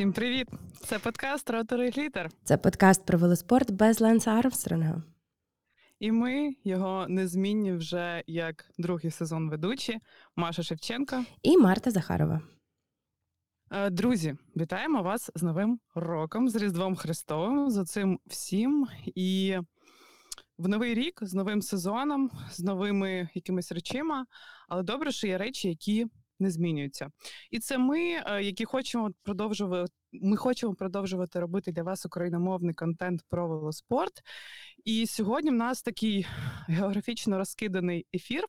Всім привіт! Це подкаст Ротори Глітер. Це подкаст про велоспорт без Ленса Армстронга. І ми його незмінні вже як другий сезон ведучі Маша Шевченка і Марта Захарова. Е, друзі, вітаємо вас з Новим роком, з Різдвом Христовим, з цим всім. І в новий рік з новим сезоном, з новими якимись речима. Але добре, що є речі, які не змінюються. І це ми, е, які хочемо продовжувати. Ми хочемо продовжувати робити для вас україномовний контент про велоспорт. І сьогодні в нас такий географічно розкиданий ефір.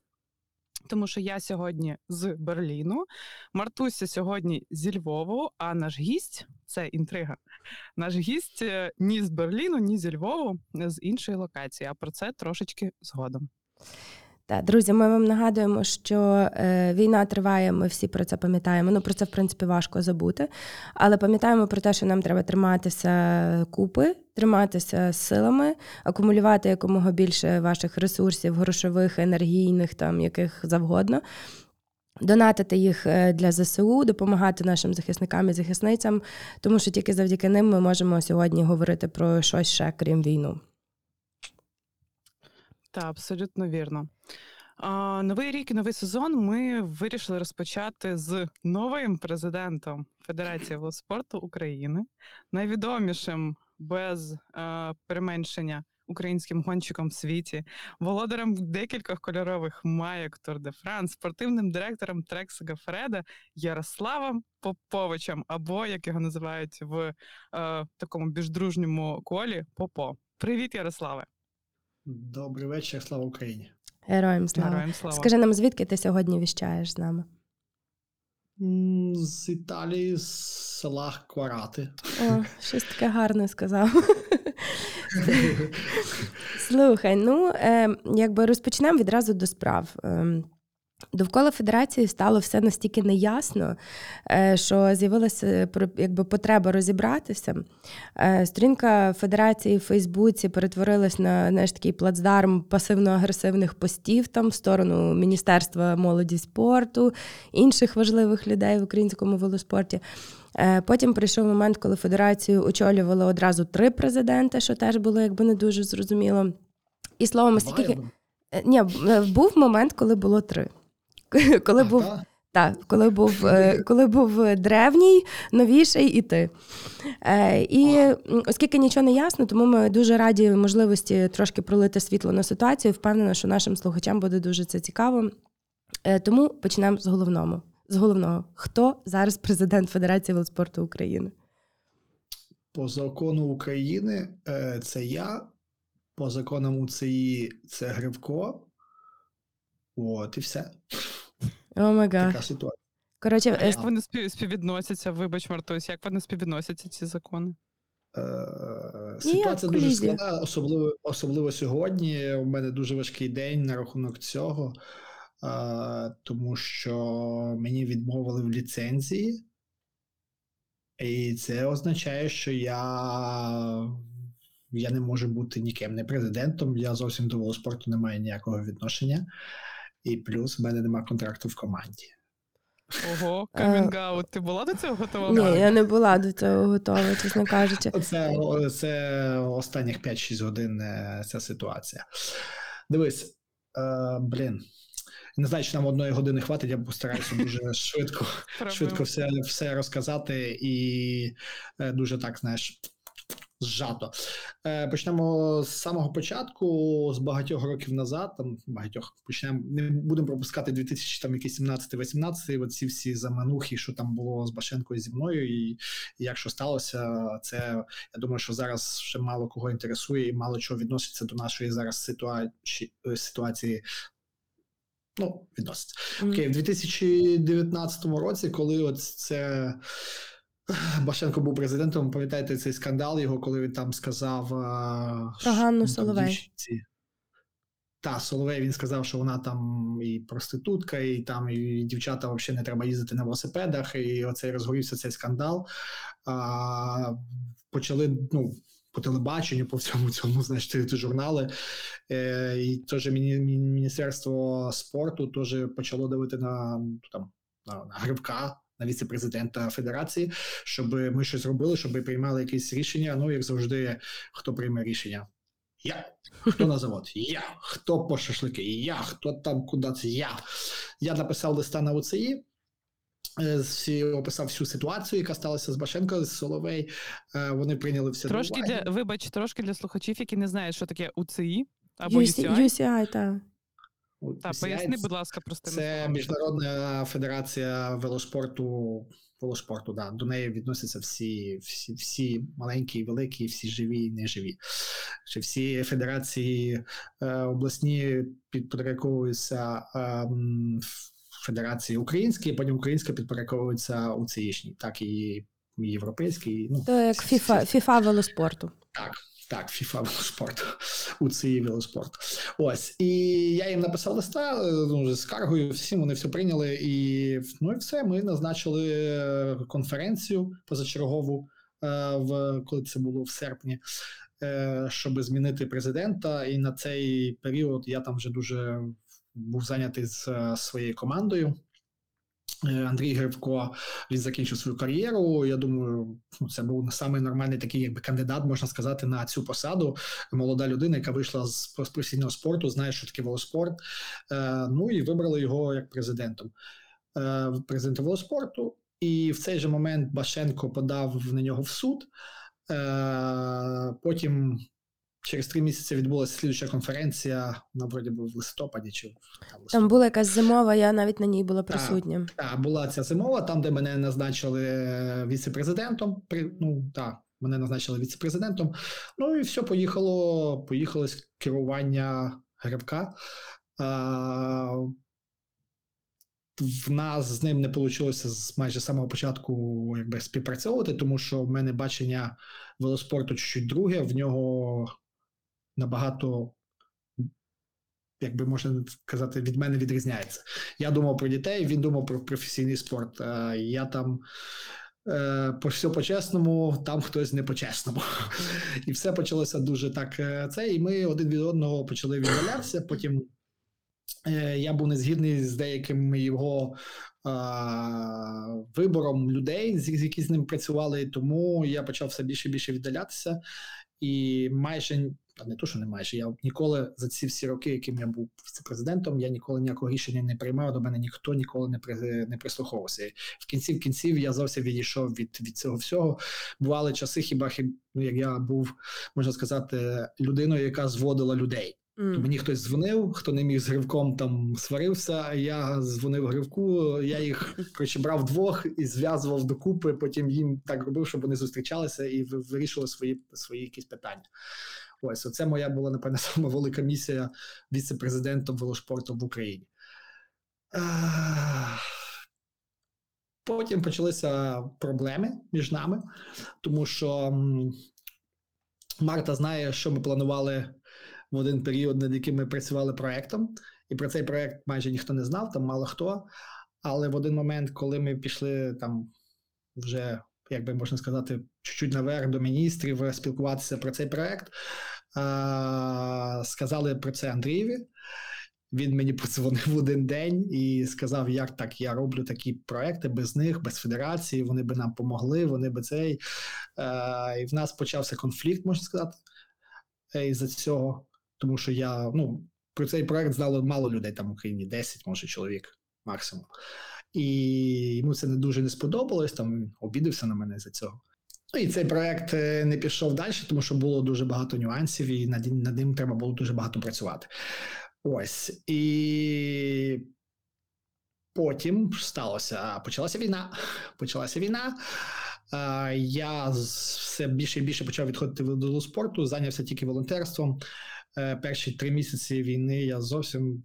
Тому що я сьогодні з Берліну, Мартуся сьогодні зі Львову, а наш гість це інтрига. Наш гість е, ні з Берліну, ні зі Львову, з іншої локації. А про це трошечки згодом. Так, друзі, ми вам нагадуємо, що е, війна триває. Ми всі про це пам'ятаємо. Ну про це в принципі важко забути. Але пам'ятаємо про те, що нам треба триматися купи, триматися силами, акумулювати якомога більше ваших ресурсів, грошових, енергійних, там яких завгодно. Донатити їх е, для ЗСУ, допомагати нашим захисникам і захисницям, тому що тільки завдяки ним ми можемо сьогодні говорити про щось ще крім війну. Так, абсолютно вірно. Новий рік і новий сезон ми вирішили розпочати з новим президентом Федерації велоспорту України, найвідомішим без а, переменшення українським гонщиком в світі, володарем декількох кольорових майок Тур де Франс, спортивним директором Трексига Фреда Ярославом Поповичем, або як його називають в а, такому більш дружньому колі Попо. Привіт, Ярославе! Добрий вечір, слава Україні. Героям слава. Героям слава. Скажи нам, звідки ти сьогодні віщаєш з нами? З Італії, з села Кварати. О, щось таке гарне сказав. Слухай, ну е, якби розпочнемо відразу до справ. Е, Довкола федерації стало все настільки неясно, е, що з'явилася якби потреба розібратися. Е, сторінка федерації в Фейсбуці перетворилась на знаєш, такий плацдарм пасивно-агресивних постів там в сторону Міністерства молоді спорту, інших важливих людей в українському велоспорті. Е, потім прийшов момент, коли федерацію очолювали одразу три президенти, що теж було якби не дуже зрозуміло. І словом, скільки ні, був момент, коли було три. коли був так, коли був е, коли був древній, новіший і ти. Е, і оскільки нічого не ясно, тому ми дуже раді можливості трошки пролити світло на ситуацію. Впевнена, що нашим слухачам буде дуже це цікаво. Е, тому почнемо з головного. З головного, хто зараз президент Федерації велоспорту України? По закону України це я, по законам УЦІ це Гривко. От і все. Oh my God. Така ситуація. Коротше, а як вони співвідносяться, вибач, Мартусь, як вони співвідносяться, ці закони? Е, ситуація дуже складна, особливо особливо сьогодні. У мене дуже важкий день на рахунок цього, е, тому що мені відмовили в ліцензії, і це означає, що я я не можу бути ніким не президентом. Я зовсім до велоспорту не маю ніякого відношення і плюс в мене немає контракту в команді. Ого, камінгаут. Ти була до цього готова? Ні, я не була до цього готова, чесно кажучи. Це це останніх 5-6 годин е, ця ситуація. Дивись, е, блін. Не знаю, чи нам одної години хватить, я постараюся дуже швидко швидко все все розказати і е, дуже так, знаєш, зжато. Е, почнемо з самого початку, з багатьох років назад. Там багатьох почнемо. Не будемо пропускати 2017-18, Оці всі заманухи, що там було з Башенкою зі мною, і, і як що сталося, це я думаю, що зараз ще мало кого інтересує і мало чого відноситься до нашої зараз ситуації ситуації. Ну, відноситься. Окей, в 2019 році, коли от це Башенко був президентом. Пам'ятаєте цей скандал його, коли він там сказав Про Ганну Соловей. Та, Соловей він сказав, що вона там і проститутка, і там і дівчата взагалі не треба їздити на велосипедах. І оцей розгорівся цей скандал. А, Почали ну, по телебаченню, по всьому цьому значить, журнали. Е, І теж Міністерство спорту теж почало давити на там на, на гривка на віце-президента Федерації, щоб ми щось робили, щоб приймали якісь рішення. Ну, як завжди, хто прийме рішення? Я. Хто на завод? Я. Хто по шашлики? Я. Хто там куди? це Я. Я написав листа на УЦІ. Е, всі описав всю ситуацію, яка сталася з Башенко, з Соловей. Е, Вони прийняли все до Трошки уваги. для вибач, трошки для слухачів, які не знають, що таке УЦІ або UCI, UCI. UCI Та UCI поясни, будь ласка, простими Це міжнародна федерація велоспорту. Велоспорту, да. До неї відносяться всі, всі, всі маленькі, великі, всі живі і неживі. Чи всі федерації е, обласні підпорядковуються ем, федерації українські, потім українська підпорядковується УЦІшній, так і європейський. Ну, То як всі- FIFA, всі- FIFA велоспорту. так, так, FIFA велоспорт, УЦІ велоспорт. Ось. І я їм написав листа ну, з скаргою, всім вони все прийняли. І ну і все. Ми назначили е, конференцію позачергову, е, в коли це було в серпні. е, Щоб змінити президента, і на цей період я там вже дуже був зайнятий з своєю командою. Е, Андрій Гривко він закінчив свою кар'єру. Я думаю, ну, це був самий нормальний такий, якби кандидат, можна сказати, на цю посаду. Молода людина, яка вийшла з професійного спорту, знає, що таке велоспорт. Е, ну і вибрали його як президентом. Е, президентом велоспорту. І в цей же момент Башенко подав на нього в суд. Потім. Через три місяці відбулася слідча конференція, на вроді би в листопаді чи в- там, Там була якась зимова, я навіть на ній була присутня. так, була ця зимова, там, де мене назначили е, віце-президентом. При, ну, так, мене назначили віце-президентом. Ну і все, поїхало, поїхало з керування грибка. А, в нас з ним не вийшло з майже самого початку якби, співпрацьовувати, тому що в мене бачення велоспорту чуть-чуть друге, в нього набагато якби можна сказати, від мене відрізняється. Я думав про дітей, він думав про професійний спорт. Я там е, по все по-чесному, там хтось не по-чесному. І все почалося дуже так. е, Це, і ми один від одного почали віддалятися. Потім е, я був не згідний з деяким його вибором людей, з які з ним працювали. Тому я почав все більше і більше віддалятися. І майже та не то, що не майже, я ніколи за ці всі роки, яким я був президентом, я ніколи ніякого рішення не приймав. До мене ніхто ніколи не при, не прислуховувався. В кінці в кінців я зовсім відійшов від, від цього всього. Бували часи, хіба хіб, ну, як я був, можна сказати, людиною, яка зводила людей. То мені хтось дзвонив, хто не міг з гривком там сварився. Я дзвонив гривку, я їх коротше, брав двох і зв'язував докупи. Потім їм так робив, щоб вони зустрічалися і ви- вирішували свої, свої якісь питання. Ось оце моя була напевно сама велика місія віце-президентом велоспорту в Україні. Потім почалися проблеми між нами, тому що Марта знає, що ми планували в один період, над яким ми працювали проектом, і про цей проект майже ніхто не знав, там мало хто. Але в один момент, коли ми пішли там вже, як би можна сказати, чуть-чуть наверх до міністрів е, спілкуватися про цей проект, сказали про це Андрієві. Він мені подзвонив в один день і сказав, як так я роблю такі проекти без них, без федерації. Вони би нам помогли, вони би цей. Е, і в нас почався конфлікт, можна сказати, е, із-за цього. Тому що я ну, про цей проект знало мало людей там в Україні, 10, може, чоловік максимум. І йому це не дуже не сподобалось, там він обідався на мене за цього. Ну і цей проект е, не пішов далі, тому що було дуже багато нюансів, і над, над ним треба було дуже багато працювати. Ось. І потім сталося. Почалася війна. Почалася війна. Я все більше і більше почав відходити до спорту, зайнявся тільки волонтерством. Е, Перші три місяці війни я зовсім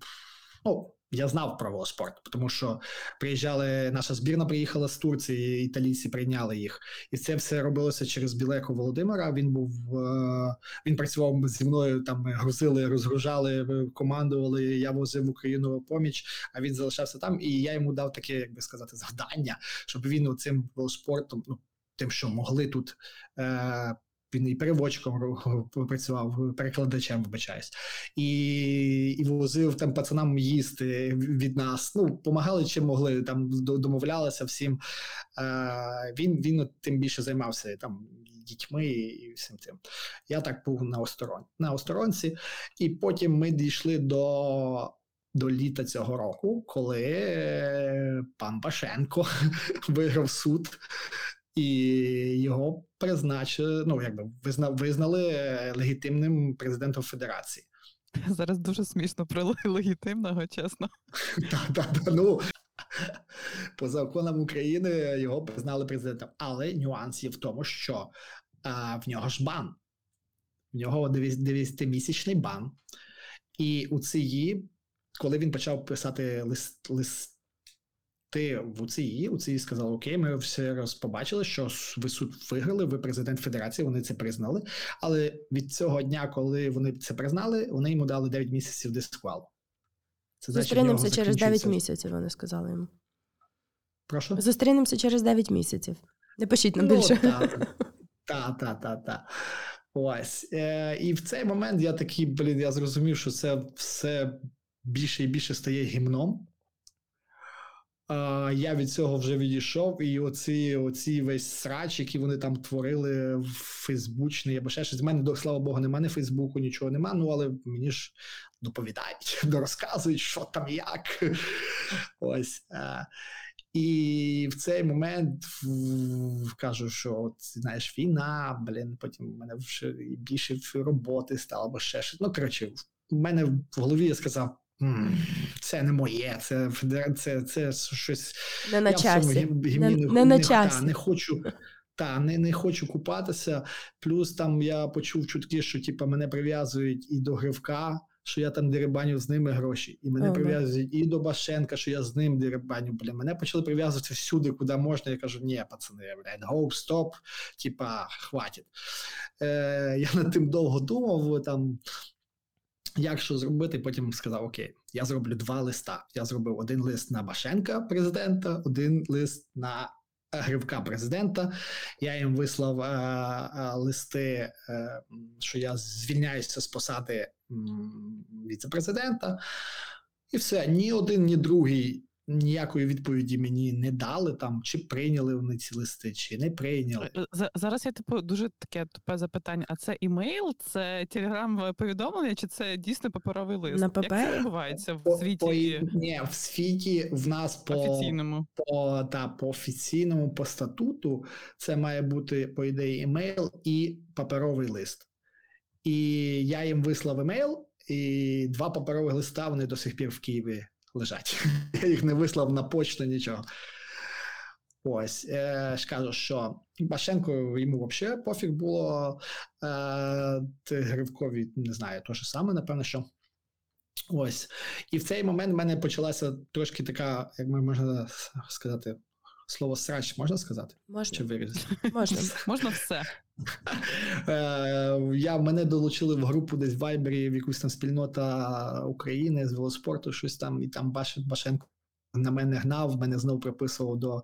ну, я знав про велоспорт, тому що приїжджали, наша збірна приїхала з Турції, італійці прийняли їх. І це все робилося через Білеку Володимира. Він був е, він працював зі мною. Там грузили, розгружали, е, командували. Я возив в Україну поміч, а він залишався там. І я йому дав таке, як би сказати, завдання, щоб він цим велоспортом, ну тим, що могли тут. Е, він і переводчиком працював, перекладачем, вибачаюсь, і, і возив там пацанам їсти від нас. Ну, помагали чим могли, там домовлялися всім. Е, він, він тим більше займався там дітьми і всім цим. Я так був на осторон, на осторонці, і потім ми дійшли до. До літа цього року, коли е, пан Пашенко виграв суд, і його призначили, ну якби визна, визнали легітимним президентом Федерації. Зараз дуже смішно про легітимного, чесно. Так, так, так, ну по законам України його признали президентом. Але нюанс є в тому, що а, в нього ж бан. В нього 9-місячний бан. І у ЦІ, коли він почав писати лист, листи в УЦІ, УЦІ сказали: Окей, ми все раз побачили, що ви суд виграли, ви президент Федерації, вони це признали. Але від цього дня, коли вони це признали, вони йому дали 9 місяців дисквалу. Це Зустрінемося через 9 місяців, вони сказали йому. Прошу? Зустрінемося через 9 місяців. Не пишіть нам Ну, більше. та, та, та, та. Ось. Е, і в цей момент я такий, блін, я зрозумів, що це все більше і більше стає гімном. Я від цього вже відійшов, і оці, оці весь срач, які вони там творили в Фейсбучний або ще щось. З мене, до- слава Богу, немає ні Фейсбуку, нічого нема. Ну, але мені ж доповідають, розказують, що там як. Ось. І в цей момент кажу, що от, знаєш, війна, блін, потім в мене вже більше роботи стало, або ще щось. Ну, коротше, в мене в голові я сказав. «М, Це не моє, це це, це щось. Не на я в цьому часі. гім- гімні Не- не, не на не, часі. Та, не хочу. Та, не, не хочу купатися. Плюс там я почув чутки, що типа, мене прив'язують і до Гривка, що я там дерибаню з ними гроші. І мене Ага. прив'язують і до Башенка, що я з ним дерибаню. Бля, мене почали прив'язувати всюди, куди можна. Я кажу, ні, пацани, блядь, гоп, стоп, типа, хватить. Е, я над тим довго думав. Там, як що зробити, потім сказав: Окей, я зроблю два листа. Я зробив один лист на Башенка президента, один лист на Гривка президента. Я їм вислав е, е, листи, е, що я звільняюся з посади віце-президента. І все, ні один, ні другий ніякої відповіді мені не дали там, чи прийняли вони ці листи, чи не прийняли. Е, Зараз я типу дуже таке тупе запитання: а це імейл, це телеграм повідомлення, чи це дійсно паперовий лист? На Як це відбувається в По- по, світі ні, в світі в нас по офіційному? по, та, по офіційному по статуту це має бути, по ідеї, емейл і паперовий лист. І я їм вислав емейл, і два паперових листа вони до сих пір в Києві лежать. Я їх не вислав на почту, нічого. Ось, е, ж кажу, що Башенко йому взагалі пофіг було. Е, ти Гривкові не знаю, то ж саме, напевно, що. Ось. І в цей момент в мене почалася трошки така, як ми можна сказати, слово срач можна сказати? Чи вирізати? Можна. Можна все. Е, я мене долучили в групу десь в Вайбері, в якусь там спільнота України з велоспорту, щось там, і там Башенко на мене гнав, мене знову приписував до,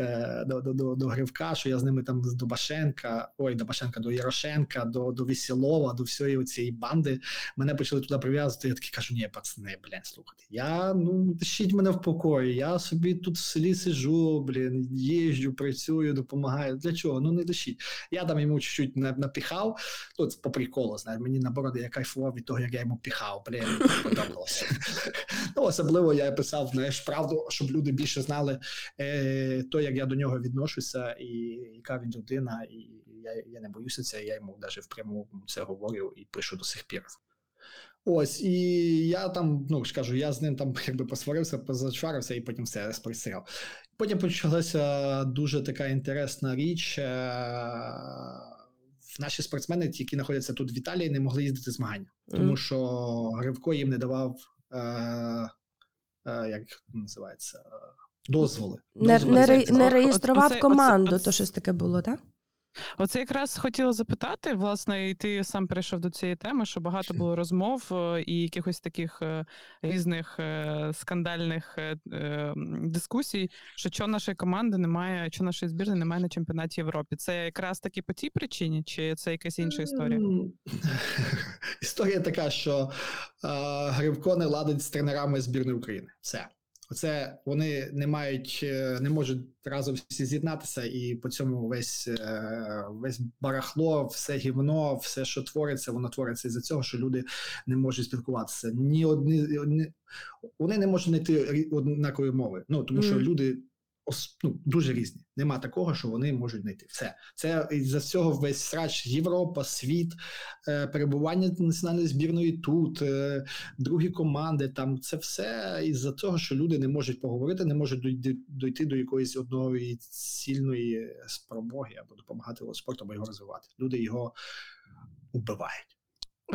е, до, до, до, до Гривка, що я з ними там до Башенка, ой, до Башенка, до Ярошенка, до, до Вісілова, до всієї цієї банди. Мене почали туди прив'язувати. Я такий кажу, ні, пацани, блін, слухайте, я ну дишіть мене в покої. Я собі тут в селі сижу, блін, їжджу, працюю, допомагаю. Для чого? Ну не дишіть. Я там йому чуть-чуть на- напіхав. Тут по приколу, знаєш, мені наоборот, я кайфував від того, як я йому піхав. Блін, подобалося. Ну, особливо я писав, знаєш, правду, щоб люди більше знали е, то, як я до нього відношуся, і яка він людина, і я, я не боюся це, я йому навіть впряму це говорю і пишу до сих пір. Ось, і я там, ну ж кажу, я з ним там якби посварився, позачварився і потім все розприсирав. Потім почалася дуже така інтересна річ. е, Наші спортсмени, ті, які знаходяться тут в Італії, не могли їздити змагання, тому що Гривко їм не давав, е, е, їх називається, дозволи. дозволи. Не, не, не реєстрував оце- команду, оце- то щось таке було, так? Оце якраз хотіла запитати, власне, і ти сам перейшов до цієї теми, що багато було розмов е, і якихось таких е, різних е, скандальних дискусій, що чого нашої команди немає, що нашої збірної немає на чемпіонаті Європи. Це якраз таки по тій причині, чи це якась інша історія? Історія така, що Гривко не ладить з тренерами збірної України. Все. Оце вони не мають, е, не можуть разом всі з'єднатися, і по цьому весь е, весь барахло, все гівно, все, що твориться, воно твориться із-за цього, що люди не можуть спілкуватися. Ні одні, одні вони не можуть знайти однакової мови. Ну тому що люди ну, дуже різні. Нема такого, що вони можуть знайти. Все це за цього весь срач Європа, світ, е, перебування національної збірної тут, е, другі команди. Там це все із-за того, що люди не можуть поговорити, не можуть дойти, дойти до якоїсь одної цільної спромоги або допомагати спорту, або його розвивати. Люди його убивають.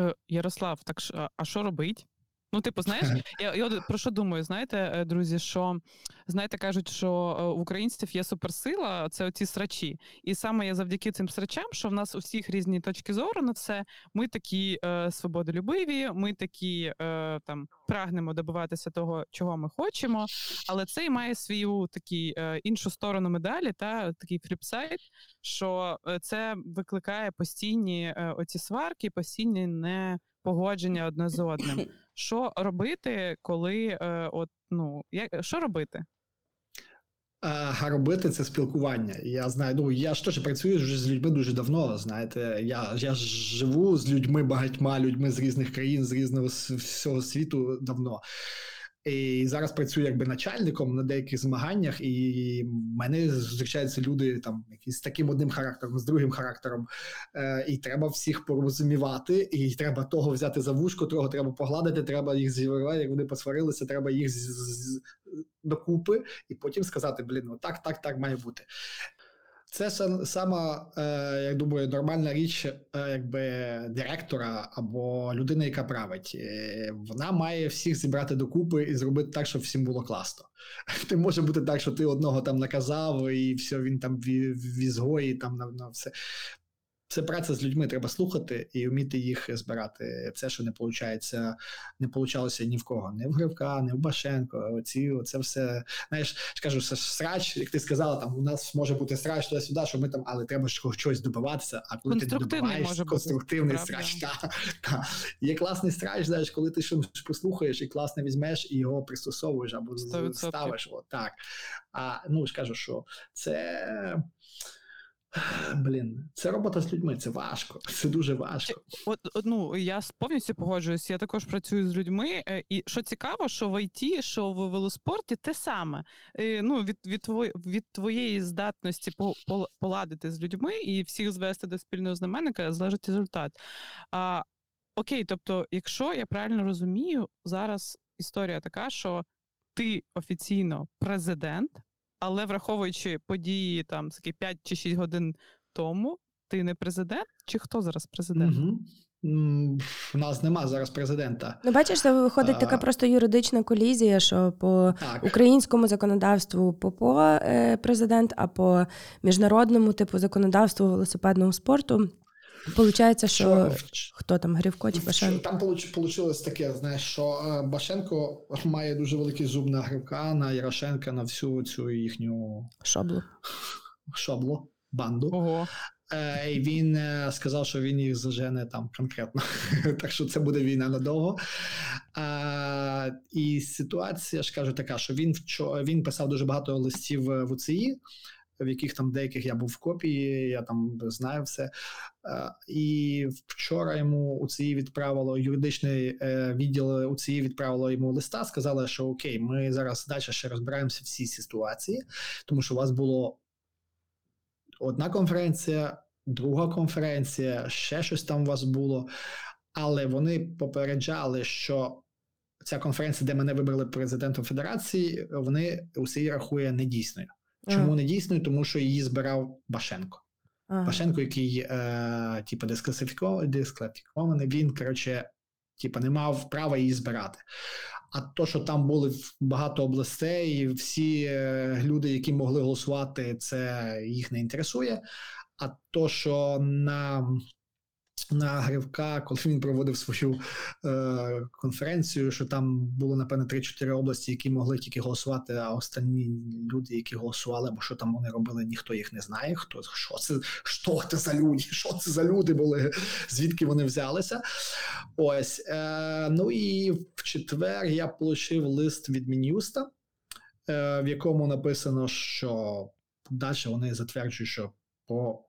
Е, Ярослав, так а що робить? Ну, типу, знаєш, я я про що думаю, знаєте, е, друзі, що знаєте, кажуть, що е, у українців є суперсила, це оці срачі. І саме я завдяки цим срачам, що в нас у всіх різні точки зору на все. Ми такі е, свободолюбиві, ми такі е, там прагнемо добиватися того, чого ми хочемо, але це і має свою такі е, іншу сторону медалі, та такий flip side, що е, це викликає постійні е, оці сварки, постійні непогодження одне з одним. Що робити, коли е, от ну як що робити? А робити це спілкування. Я знаю, ну я ж теж працюю вже з людьми дуже давно. Знаєте, я я живу з людьми, багатьма людьми з різних країн, з різного всього світу давно. І зараз працюю якби начальником на деяких змаганнях, і мене зустрічаються люди там якісь з таким одним характером, з другим характером. Е, І треба всіх порозумівати, і треба того взяти за вушко, того треба погладити, треба їх зірвати, як вони посварилися, треба їх з, з, докупи, і потім сказати: блін, ну так, так, так має бути. Це сама, як я думаю, нормальна річ, е, якби директора або людини, яка править. Е, вона має всіх зібрати докупи і зробити так, щоб всім було класно. Не може бути так, що ти одного там наказав, і все, він там в ізгої, там на, на все. Це праця з людьми, треба слухати і вміти їх збирати. Це, що не виходить, не получалося ні в кого, ні в Гривка, ні в Башенко. Оці, це все, знаєш, кажу, це срач, як ти сказала, там у нас може бути срач туди-сюди, що ми там, але треба ж чогось добиватися, а коли ти не добиваєш, може конструктивний бути, срач. Та, та. Є класний срач, знаєш, коли ти щось послухаєш і класно візьмеш і його пристосовуєш або 100%. ставиш. О, так. А ну ж кажу, що це. Блін, це робота з людьми, це важко, це дуже важко. От, ну я повністю погоджуюсь. Я також працюю з людьми. Е, і що цікаво, що в ІТ, що в велоспорті те саме. Е, ну від від, твої, від твоєї здатності по, по, поладити з людьми і всіх звести до спільного знаменника залежить результат. А, Окей, тобто, якщо я правильно розумію, зараз історія така, що ти офіційно президент але враховуючи події там такі 5 чи 6 годин тому, ти не президент? Чи хто зараз президент? Угу. У нас нема зараз президента. Ну, бачиш, це виходить а... така просто юридична колізія, що по так. українському законодавству Попо е, президент, а по міжнародному типу законодавству велосипедного спорту Получається, що, що хто там Грівко чи Башенко? Там вийшло таке, знаєш, що е, Башенко має дуже великий зуб на Гривка, на Ярошенка, на всю цю їхню шоблу. Шоблу, банду. Ого. Е, і Він е, сказав, що він їх зажене там конкретно. так що це буде війна надовго. А, І ситуація ж кажу така, що він він писав дуже багато листів в УЦІ в яких там деяких я був в копії, я там знаю все. Е, і вчора йому у УЦІ відправило юридичний е, відділ УЦІ відправило йому листа, сказали, що окей, ми зараз далі ще розбираємося в цій ситуації, тому що у вас було одна конференція, друга конференція, ще щось там у вас було. Але вони попереджали, що ця конференція, де мене вибрали президентом Федерації, вони усі рахує недійсною. Чому не дійсною? Тому що її збирав Башенко. Ага. Башенко, який е, типу, дискваліфікований, він, коротше, типу, не мав права її збирати. А то, що там були багато областей, і всі е, люди, які могли голосувати, це їх не інтересує. А то, що на на Гривка, коли він проводив свою е, конференцію, що там було, напевно, 3-4 області, які могли тільки голосувати, а останні люди, які голосували, або що там вони робили, ніхто їх не знає. Хто що це що це за люди? Що це за люди були? Звідки вони взялися? Ось. Е, Ну і в четвер я отримав лист від Мін'юста, е, в якому написано, що далі вони затверджують, що по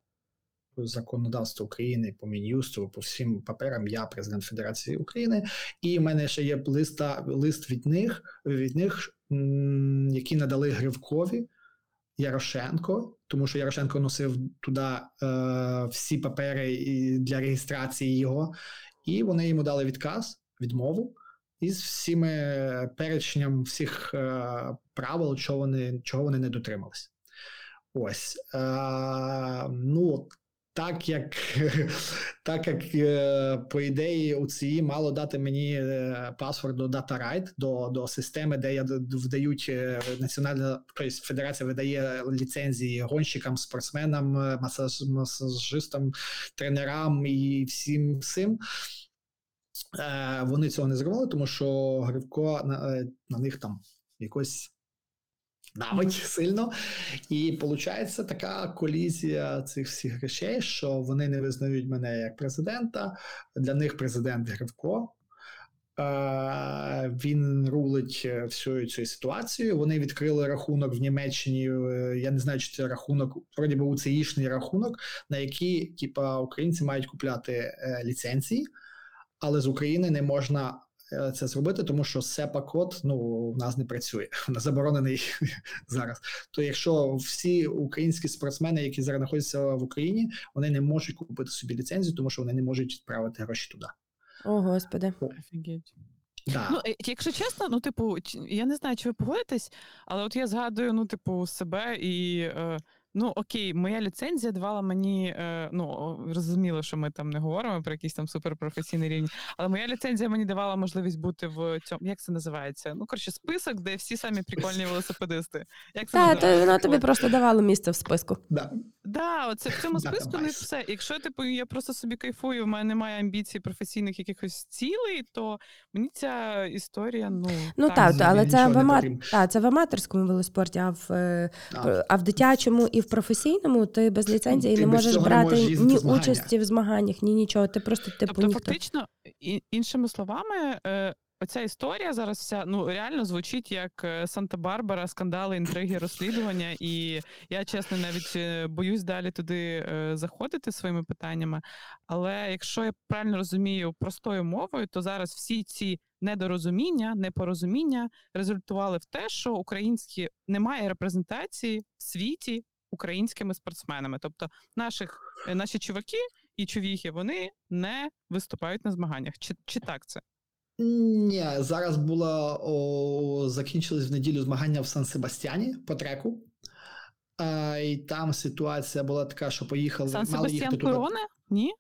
законодавства України по мін'юсту, по всім паперам. Я президент Федерації України, і в мене ще є листа лист від них, від них, які надали Гривкові. Ярошенко, тому що Ярошенко носив туди е, всі папери для реєстрації його, і вони йому дали відказ, відмову із всіми перечням всіх е, правил, чого вони чого вони не дотрималися. Ось е, ну так як так як е, по ідеї УЦІ мало дати мені е, паспорт до DataRight, до до системи, де я вдають е, національна тобто федерація видає ліцензії гонщикам, спортсменам, масаж, масажистам, тренерам і всім всім. Вони цього не зробили, тому що Гривко на, на них там якось давить сильно. І виходить така колізія цих всіх речей, що вони не визнають мене як президента. Для них президент Гривко. Він рулить всю цю ситуацію. Вони відкрили рахунок в Німеччині. Е, я не знаю, чи це рахунок, вроді би УЦІшний рахунок, на який типа українці мають купляти е, ліцензії, але з України не можна Е, це зробити, тому що сепа код ну у нас не працює, вона заборонений зараз. То якщо всі українські спортсмени, які зараз знаходяться в Україні, вони не можуть купити собі ліцензію, тому що вони не можуть відправити гроші туди. О, господи. Офігеть. Да. Ну, е, якщо чесно, ну типу, я не знаю, чи ви погодитесь, але от я згадую, ну, типу, себе і е, Ну окей, моя ліцензія давала мені. Е, ну розуміло, що ми там не говоримо про якийсь там суперпрофесійний рівень, але моя ліцензія мені давала можливість бути в цьому. Як це називається? Ну коротше, список, де всі самі прикольні велосипедисти. Як це Так, то вона тобі просто давала місце в списку. Да. Да, оце в цьому списку не все. Якщо типу я просто собі кайфую, в мене немає амбіцій професійних якихось цілей, то мені ця історія ну ну так, але це в амат... та, це в аматорському велоспорті, а в а. а в дитячому і в професійному ти без ліцензії ти не можеш брати не ні участі в змаганнях, ні нічого. Ти просто типу тобто, ніхто. фактично, іншими словами. Е, оця історія зараз вся ну реально звучить як е, Санта-Барбара, скандали, інтриги, розслідування. І я чесно навіть е, боюсь далі туди заходити своїми питаннями. Але якщо я правильно розумію простою мовою, то зараз всі ці недорозуміння, непорозуміння результували в те, що українські немає репрезентації в світі українськими спортсменами. Тобто, наших е, наші чуваки і чувіхи вони не виступають на змаганнях. Чи чи так це? Ні, зараз було о, закінчились в неділю змагання в Сан Себастьяні по треку. А, І там ситуація була така, що поїхали. Сан Себастьян Короне? Ні?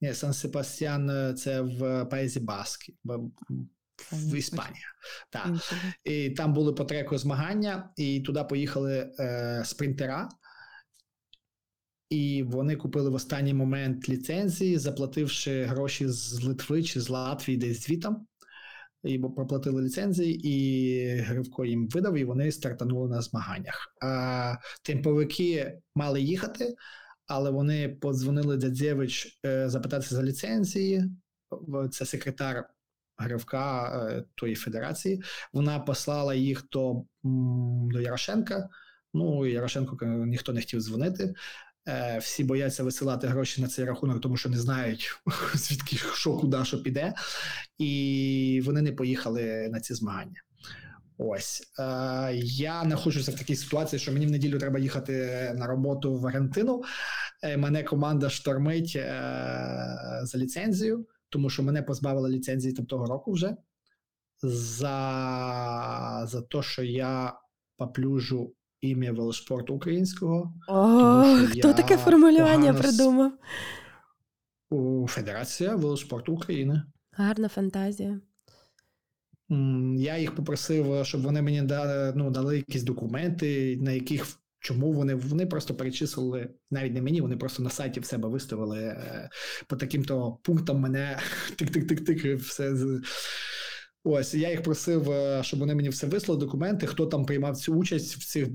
Ні, Сан Себастьян е, це в Паїзі Баски в Іспанії. Так. І там були по треку змагання, і туди поїхали е, спринтера. І вони купили в останній момент ліцензії, заплативши гроші з Литви чи з Латвії, десь звітом. І проплатили ліцензії, і Гривко їм видав, і вони стартанули на змаганнях. А темповики мали їхати, але вони подзвонили Дядзєвич е, запитатися за ліцензії. Це секретар Гривка е, тої федерації. Вона послала їх до до Ярошенка. Ну Ярошенко ніхто не хотів дзвонити. Е, всі бояться висилати гроші на цей рахунок, тому що не знають звідки що, куди, що піде, і вони не поїхали на ці змагання. Ось е, я знаходжуся в такій ситуації, що мені в неділю треба їхати на роботу в Аргентину. Мене команда штормить за ліцензію тому що мене позбавили ліцензії там того року вже за за те, що я поплюжу ім'я велоспорту українського. О, Хто таке формулювання придумав? У Федерація велоспорту України. Гарна фантазія. Я їх попросив, щоб вони мені дали ну, дали якісь документи, на яких Чому вони вони просто перечислили навіть не мені, вони просто на сайті в себе виставили е, по таким-то пунктам мене тик-тик-тик-тик, все Ось я їх просив, е, щоб вони мені все вислали, документи, хто там приймав цю участь в цих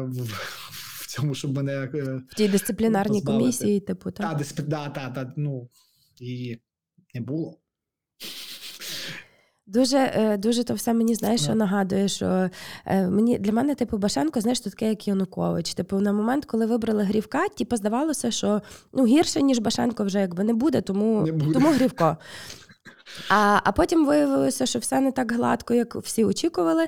в, цьому, щоб мене е, в тій дисциплінарній позбавити. комісії, типу, так? Та, дисцип... да, та, та, ну і не було. Дуже е, дуже то все мені знаєш, що нагадує, що е, мені для мене, типу, Башенко, знаєш, то таке, як Янукович. Типу, на момент, коли вибрали Грівка, типу, здавалося, що ну гірше, ніж Башенко вже якби не буде, тому, не буде. тому Грівко. А а потім виявилося, що все не так гладко, як всі очікували.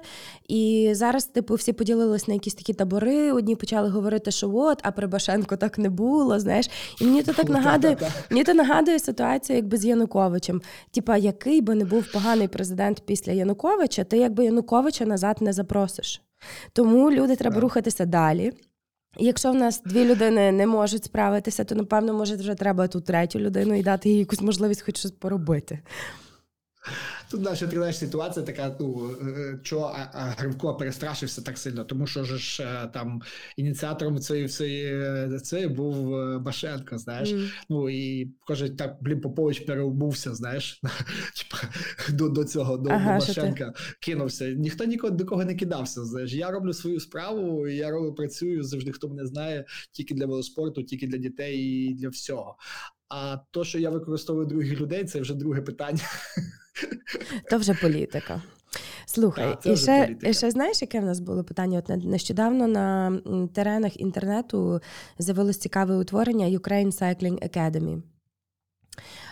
І зараз, типу, всі поділились на якісь такі табори. Одні почали говорити, що от, а при Башенко так не було. Знаєш, і мені то так нагадує, мені то нагадує ситуацію, якби з Януковичем. Типа, який би не був поганий президент після Януковича, ти якби Януковича назад не запросиш. Тому люди треба рухатися далі. Якщо в нас дві людини не можуть справитися, то напевно, може, вже треба ту третю людину і дати їй якусь можливість хоч щось поробити. Тут наша тренер ситуація така, ну що е, е, Гривко перестрашився так сильно, тому що ж е, там ініціатором цієї всієї цієї був Башенко, знаєш. Mm. Ну і каже, так блін, Попович переобувся, знаєш, до до цього, до, ага, до Башенка кинувся. Ніхто нікого до кого не кидався. Знаєш, я роблю свою справу, я роблю працюю завжди, хто мене знає, тільки для велоспорту, тільки для дітей і для всього. А то, що я використовую других людей, це вже друге питання. То вже політика. Слухай, так, і ще ще знаєш, яке в нас було питання? От нещодавно на теренах інтернету з'явилось цікаве утворення Ukraine Cycling Academy.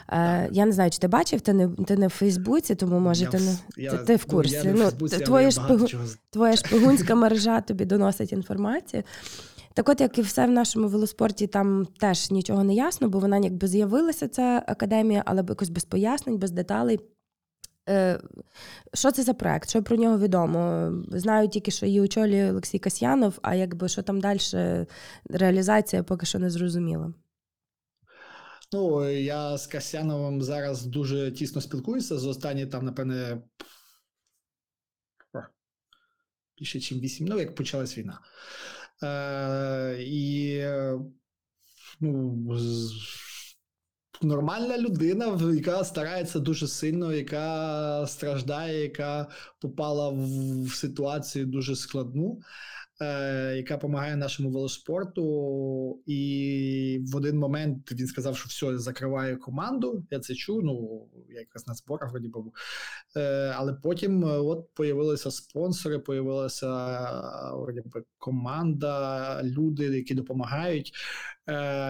Е, Я не знаю, чи ти бачив, ти не ти не в Фейсбуці, тому може я, ти не я, ти, ти в курсі. Я ну, Фейсбуці, твоя, шпигу, твоя шпигунська мережа тобі доносить інформацію. Так от, як і все в нашому велоспорті, там теж нічого не ясно, бо вона якби з'явилася, ця академія, але якось без пояснень, без деталей. Е, що це за проект? Що про нього відомо? Знаю тільки, що її очолює Олексій Касьянов, а якби що там далі реалізація поки що не зрозуміла. Ну, я з Касьяновим зараз дуже тісно спілкуюся. За останні там, напевне, більше, ніж 8, ну, як почалась війна. Е, І ну, нормальна людина, яка старається дуже сильно, яка страждає, яка попала в ситуацію дуже складну е, яка допомагає нашому велоспорту, і в один момент він сказав, що все, закриває команду. Я це чув. Ну я якраз на зборах вроді був. Е, але потім е, от появилися спонсори, появилася вроді команда, люди, які допомагають.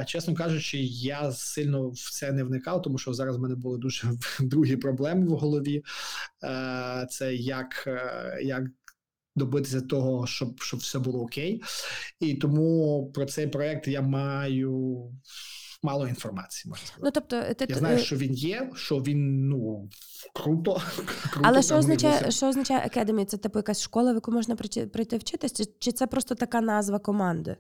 Чесно кажучи, я сильно в це не вникав, тому що зараз в мене були дуже другі проблеми в голові. Це як, як добитися того, щоб щоб все було окей. І тому про цей проект я маю. Мало інформації можна сказати. Ну, тобто, ти... Я знаю, що він є, що він ну круто. круто Але що означає, що означає Academy? Це типу якась школа, в яку можна прийти вчитися? чи, чи це просто така назва команди?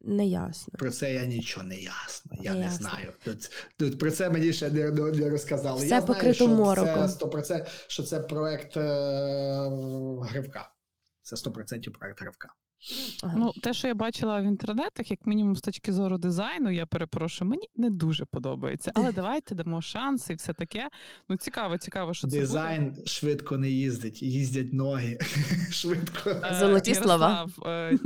Не ясно. Про це я нічого не ясно. Я не, не знаю. Тут, тут про це мені ще не, не розказали. Все я знаю, що мороком. це 100%, що це проект е, Гривка. Це 100% проект. Ага. Ну, те, що я бачила в інтернетах, як мінімум з точки зору дизайну, я перепрошую, мені не дуже подобається. Але давайте дамо шанс і все таке. Ну, цікаво, цікаво, що дизайн це Дизайн швидко не їздить, їздять ноги. Швидко. Е, Золоті слова. Е,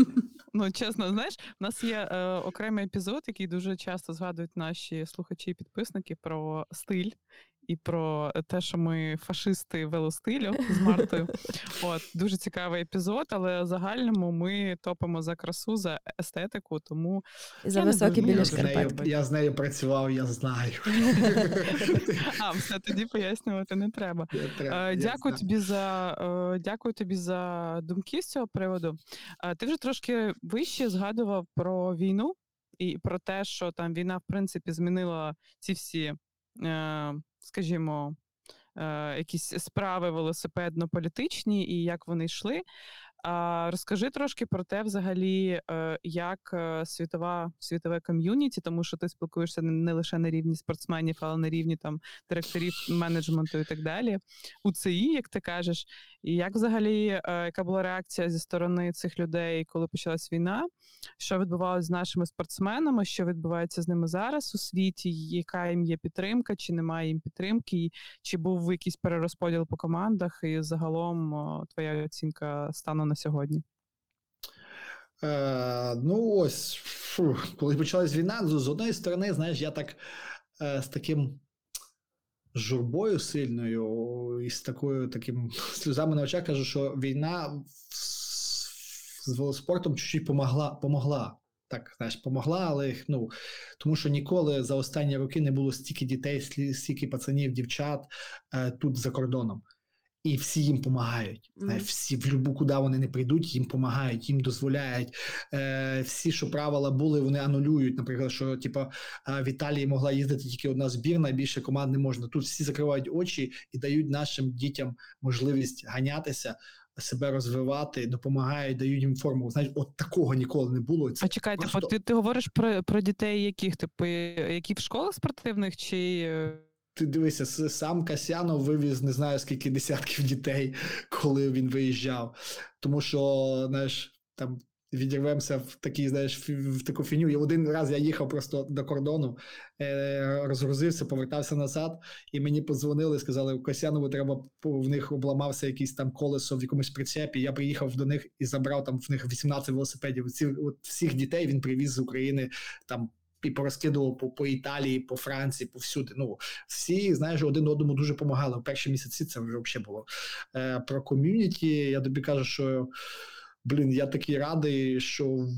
Ну, чесно, знаєш, у нас є е, окремий епізод, який дуже часто згадують наші слухачі і підписники про стиль і про те, що ми фашисти велостилю з Мартою. От дуже цікавий епізод, але загальному ми топимо за красу, за естетику, тому за високі біля шкарпет. Я з нею працював, я знаю. А, все тоді пояснювати не треба. Е, дякую тобі за е, дякую тобі за думки з цього приводу. Е, ти вже трошки вище згадував про війну. І про те, що там війна, в принципі, змінила ці всі скажімо, е, якісь справи велосипедно-політичні і як вони йшли. А розкажи трошки про те, взагалі, е, як е, світова світове ком'юніті, тому що ти спілкуєшся не лише на рівні спортсменів, але на рівні там директорів менеджменту і так далі. У ЦІ, як ти кажеш, і як взагалі е, яка була реакція зі сторони цих людей, коли почалась війна? Що відбувалося з нашими спортсменами? Що відбувається з ними зараз у світі? Яка їм є підтримка, чи немає їм підтримки? Чи був якийсь перерозподіл по командах? І загалом твоя оцінка стану на сьогодні? Е, Ну, ось фу, коли почалась війна, з одної сторони, знаєш, я так е, з таким журбою сильною і з такою таким сльозами на очах кажу, що війна з велоспортом чуть-чуть помогла, помогла. Так, знаєш, помогла, але ну тому що ніколи за останні роки не було стільки дітей, стільки пацанів, дівчат е, тут за кордоном і всі їм допомагають. Mm. Всі в любу, куди вони не прийдуть, їм допомагають, їм дозволяють. Е, Всі, що правила були, вони анулюють. Наприклад, що типу, в Італії могла їздити тільки одна збірна, більше команд не можна. Тут всі закривають очі і дають нашим дітям можливість ганятися. Себе розвивати, допомагають, дають їм форму. Знаєш, от такого ніколи не було. Це а чекайте, просто... ти ти говориш про про дітей, яких типу, які в школах спортивних чи е, ти дивися, сам Касянов вивіз не знаю скільки десятків дітей, коли він виїжджав. Тому що, знаєш, там відірвемося в такий, знаєш, в таку фіню. І один раз я їхав просто до кордону, е, розгрузився, повертався назад, і мені подзвонили, сказали, Касянову треба в них обламався якийсь там колесо в якомусь прицепі. Я приїхав до них і забрав там в них 18 велосипедів. Ці от всіх дітей він привіз з України там і порозкидував по по Італії, по Франції, повсюди. Ну всі знаєш, один одному дуже допомагали. В перші місяці це вже взагалі було Е, про ком'юніті. Я тобі кажу, що блін, я такий радий, що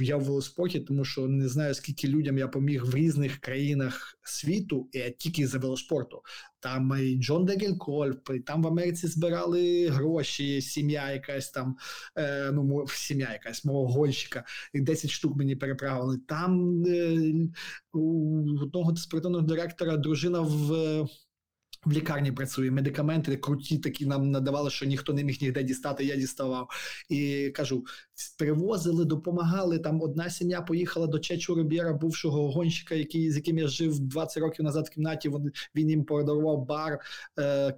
я в велоспорті, тому що не знаю, скільки людям я поміг в різних країнах світу, і тільки за велоспорту. Там і Джон Дегелькольф, і там в Америці збирали гроші, сім'я якась там, е, ну, сім'я якась мого гонщика, і 10 штук мені переправили. Там е, у одного спортивного директора дружина в в лікарні працює, медикаменти круті, такі нам надавали, що ніхто не міг ніде дістати. Я діставав і кажу: привозили, допомагали. Там одна сім'я поїхала до Чечу Робєра, бувшого гонщика, який з яким я жив 20 років назад в кімнаті. Він, він їм подарував бар. Е,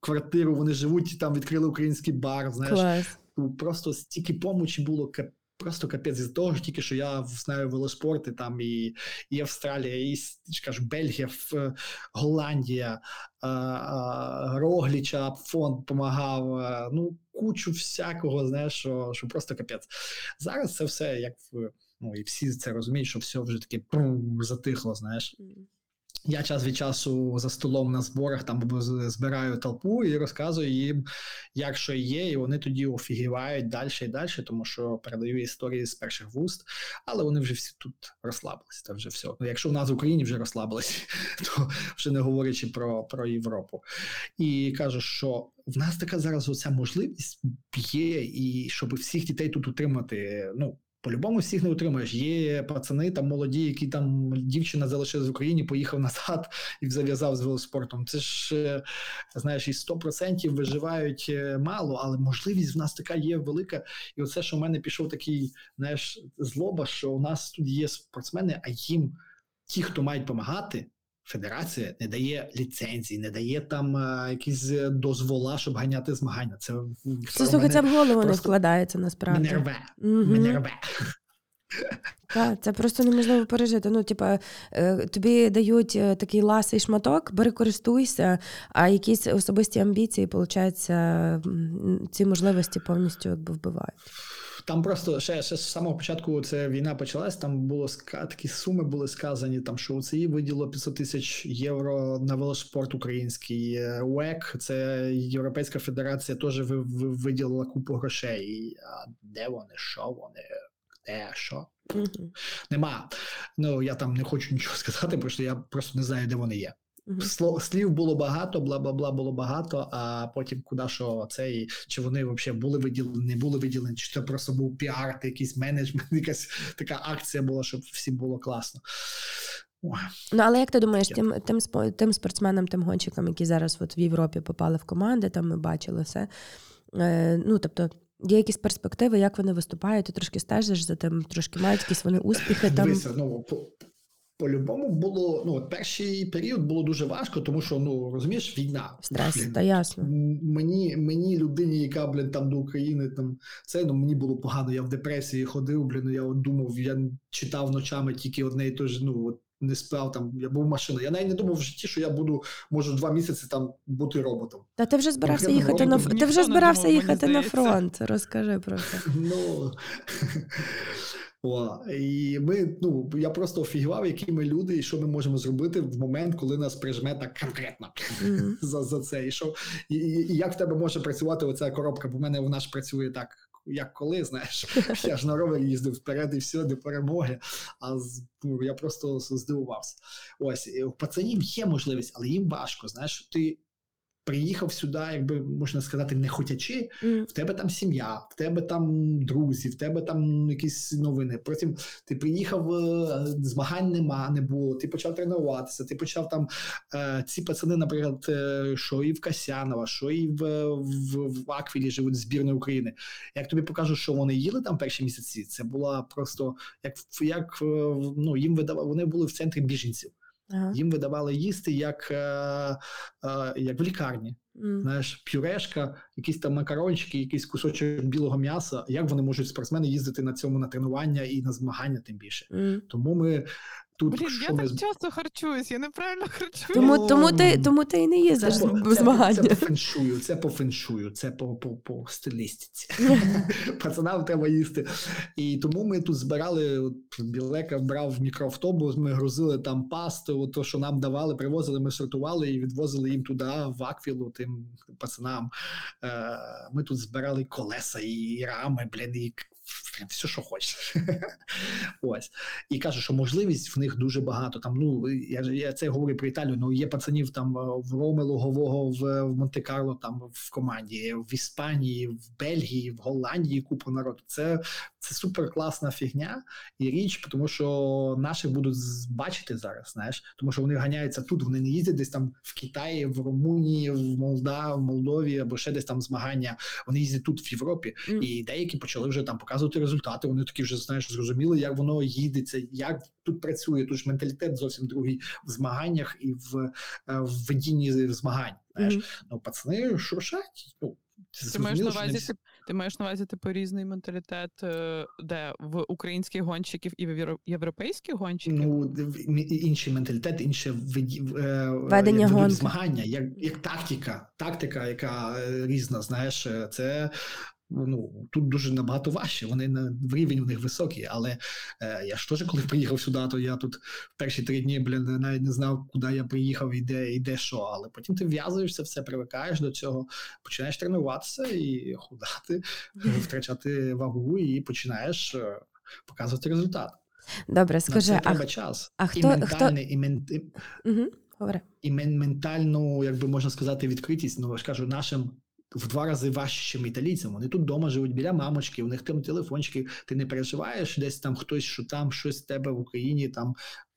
Квартиру вони живуть, там відкрили український бар. Знаєш, Клас. просто стільки помочі було просто капець з того тільки що я знаю велоспорти там і і Австралія, і кажу, Бельгія, Голландія, Рогліча, фонд допомагав. Ну, кучу всякого, знаєш, що що просто капець. Зараз це все як ну і всі це розуміють, що все вже таке затихло, знаєш. Я час від часу за столом на зборах там збираю толпу і розказую їм, як що є, і вони тоді офігівають далі і далі, тому що передаю історії з перших вуст, але вони вже всі тут розслабилися. Це вже все. Ну, якщо в нас в Україні вже розслабилися, то вже не говорячи про про Європу. І кажу, що в нас така зараз оця можливість є, і щоб всіх дітей тут утримати. ну, по-любому всіх не утримаєш. Є пацани там молоді, які там дівчина залишилась в Україні, поїхав назад і зав'язав з велоспортом. Це ж е, знаєш, і 100% виживають е, мало, але можливість в нас така є велика. І оце, що в мене пішов такий знаєш, злоба, що у нас тут є спортсмени, а їм ті, хто мають допомагати, Федерація не дає ліцензії, не дає там а, якісь е, дозвола, щоб ганяти змагання. Це це слухай, це в голову не вкладається насправді. Мене рве. Угу. Мене рве. Так, це просто неможливо пережити. Ну, типа, е, тобі дають е, такий ласий шматок, бери користуйся, а якісь особисті амбіції, виходить, ці можливості повністю якби вбивають. Там просто ще ще з самого початку це війна почалась. Там було такі суми були сказані. Там що УЦІ виділило 500 тисяч євро на велоспорт український. Е, УЕК, це Європейська Федерація, теж виділила купу грошей. А де вони? Що вони? Де що? Нема. Ну я там не хочу нічого сказати, бо я просто не знаю, де вони є. Слів було багато, бла бла бла було багато. А потім куди що це і чи вони взагалі були виділені, не були виділені, чи це просто був піар, якийсь менеджмент, якась така акція була, щоб всім було класно. Ну, але як ти думаєш, тим тим, тим спортсменам, тим гонщикам, які зараз от в Європі попали в команди, там ми бачили все. Е, Ну, тобто, Є якісь перспективи, як вони виступають, ти трошки стежиш за тим, трошки мають якісь вони успіхи там. Дивися, ну, по-любому було, ну, от перший період було дуже важко, тому що, ну, розумієш, війна. Стрес, Блін, та ясно. Мені, мені людині, яка, блін, там до України, там це ну мені було погано. Я в депресії ходив, блін. Я от думав, я читав ночами тільки одне і те ж. Ну от не спав там. Я був машина. Я навіть не думав в житті, що я буду можу два місяці там бути роботом. Та ти вже збирався Конкретно їхати на фронт. Ти вже збирався думав, їхати на фронт. Розкажи про це. Ну о, і ми, ну я просто офігував, які ми люди, і що ми можемо зробити в момент, коли нас прижме так конкретно за, за це. І що і, і, як в тебе може працювати оця коробка? Бо в мене вона ж працює так. Як коли, знаєш, я ж на ровері їздив вперед і все, до перемоги. А з- ну, я просто здивувався. Ось у пацанів є можливість, але їм важко. Знаєш, ти приїхав сюди, якби можна сказати, не хотячи, Мгм. в тебе там сім'я, в тебе там друзі, в тебе там якісь новини. Потім ти приїхав, е, змагань нема, не було. Ти почав тренуватися, ти почав там е, ці пацани, наприклад, е, що і в Касянова, що і в, в, в Аквілі живуть збірної України. Як тобі покажу, що вони їли там перші місяці, це була просто як як ну їм видавали, вони були в центрі біженців. Ага. Їм видавали їсти як, е, е, як в лікарні Mm. знаєш, пюрешка, якісь там макарончики, якийсь кусочок білого м'яса. Як вони можуть спортсмени їздити на цьому на тренування і на змагання, тим більше. Mm. Тому ми тут Блін, що я ми так часто харчуюсь, я неправильно харчуюсь. Тому, Ну, тому, ти, тому ти і не їздиш в це, змагання. це по феншую, це по феншую, це по, по, по стилістиці. Пацанам треба їсти. І тому ми тут збирали, от Білека брав мікроавтобус, ми грузили там пасту, от то, що нам давали, привозили, ми сортували і відвозили їм туди, в Аквілу, тим пацанам. Е, Ми тут збирали колеса і рами, блін, і все, що хочеш. Ось. І кажу, що можливість в них дуже багато. Там, ну, я, я це говорю про Італію, ну є пацанів там е, в Роми Лугового в, в Монте-Карло, там в команді, в Іспанії, в Бельгії, в Голландії купу народу. Це, це супер класна фігня і річ, тому що наших будуть бачити зараз, знаєш, тому що вони ганяються тут, вони не їздять десь там в Китаї, в Румунії, в Молда, в Молдові або ще десь там змагання. Вони їздять тут в Європі, і деякі почали вже там показувати результати. Вони такі вже знаєш, зрозуміли, як воно їдеться, як тут працює. Тут ж менталітет зовсім другий в змаганнях і в, е, в ведінні змагань. Знаєш, Мгм. ну пацани шуршать. Ну, Ти маєш на що увазі, всі- ти, ти маєш на увазі типу різний менталітет, е, де в українських гонщиків і в європейських гонщиків? Ну, інший менталітет, інше е, Ведення як гонки. змагання, як, як тактика, тактика, яка різна, знаєш, це. Ну тут дуже набагато важче. Вони на в рівень у них високий. Але е, я ж теж, коли приїхав сюди, то я тут в перші три дні блін, навіть не знав, куди я приїхав і де, і де що. Але потім ти в'язуєшся, все привикаєш до цього, починаєш тренуватися і худати, втрачати вагу, і починаєш е, показувати результат. Добре, скажи, а, треба час. а і хто- хто- і, мен, угу, говори. і мен, ментальну, як би можна сказати, відкритість. Ну, я ж кажу, нашим в два рази важче, ніж італійцям. Вони тут вдома живуть біля мамочки, у них там телефончики. Ти не переживаєш десь там хтось, що там щось з тебе в Україні там